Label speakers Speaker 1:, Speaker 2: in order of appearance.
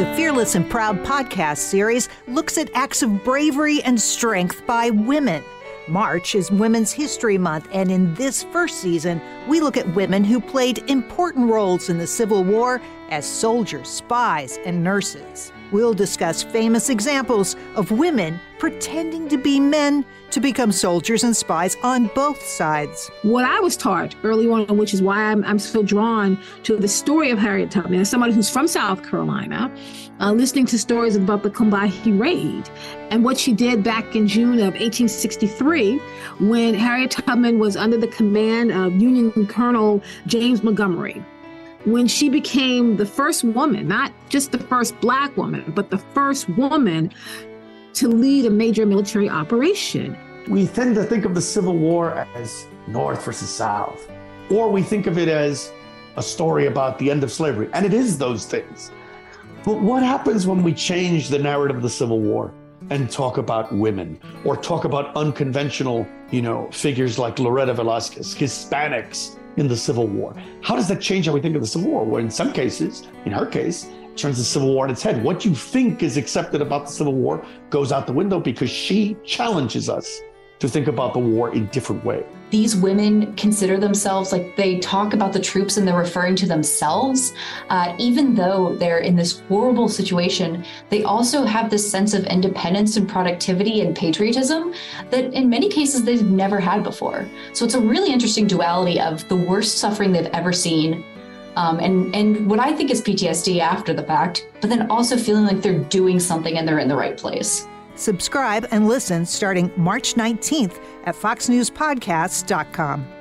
Speaker 1: The Fearless and Proud podcast series looks at acts of bravery and strength by women. March is Women's History Month, and in this first season, we look at women who played important roles in the Civil War as soldiers, spies, and nurses. We'll discuss famous examples of women pretending to be men to become soldiers and spies on both sides.
Speaker 2: What I was taught early on, which is why I'm, I'm so drawn to the story of Harriet Tubman, as somebody who's from South Carolina, uh, listening to stories about the Combahee Raid and what she did back in June of 1863 when Harriet Tubman was under the command of Union Colonel James Montgomery when she became the first woman, not just the first black woman, but the first woman to lead a major military operation.
Speaker 3: We tend to think of the Civil War as North versus South, or we think of it as a story about the end of slavery, and it is those things. But what happens when we change the narrative of the Civil War and talk about women or talk about unconventional, you know, figures like Loretta Velasquez, Hispanics in the Civil War? How does that change how we think of the Civil War? Where in some cases, in her case, turns the Civil War on its head. What you think is accepted about the Civil War goes out the window because she challenges us to think about the war in different ways.
Speaker 4: These women consider themselves like they talk about the troops and they're referring to themselves. Uh, even though they're in this horrible situation, they also have this sense of independence and productivity and patriotism that in many cases they've never had before. So it's a really interesting duality of the worst suffering they've ever seen um, and and what I think is PTSD after the fact, but then also feeling like they're doing something and they're in the right place.
Speaker 1: Subscribe and listen starting March 19th at foxnewspodcasts.com.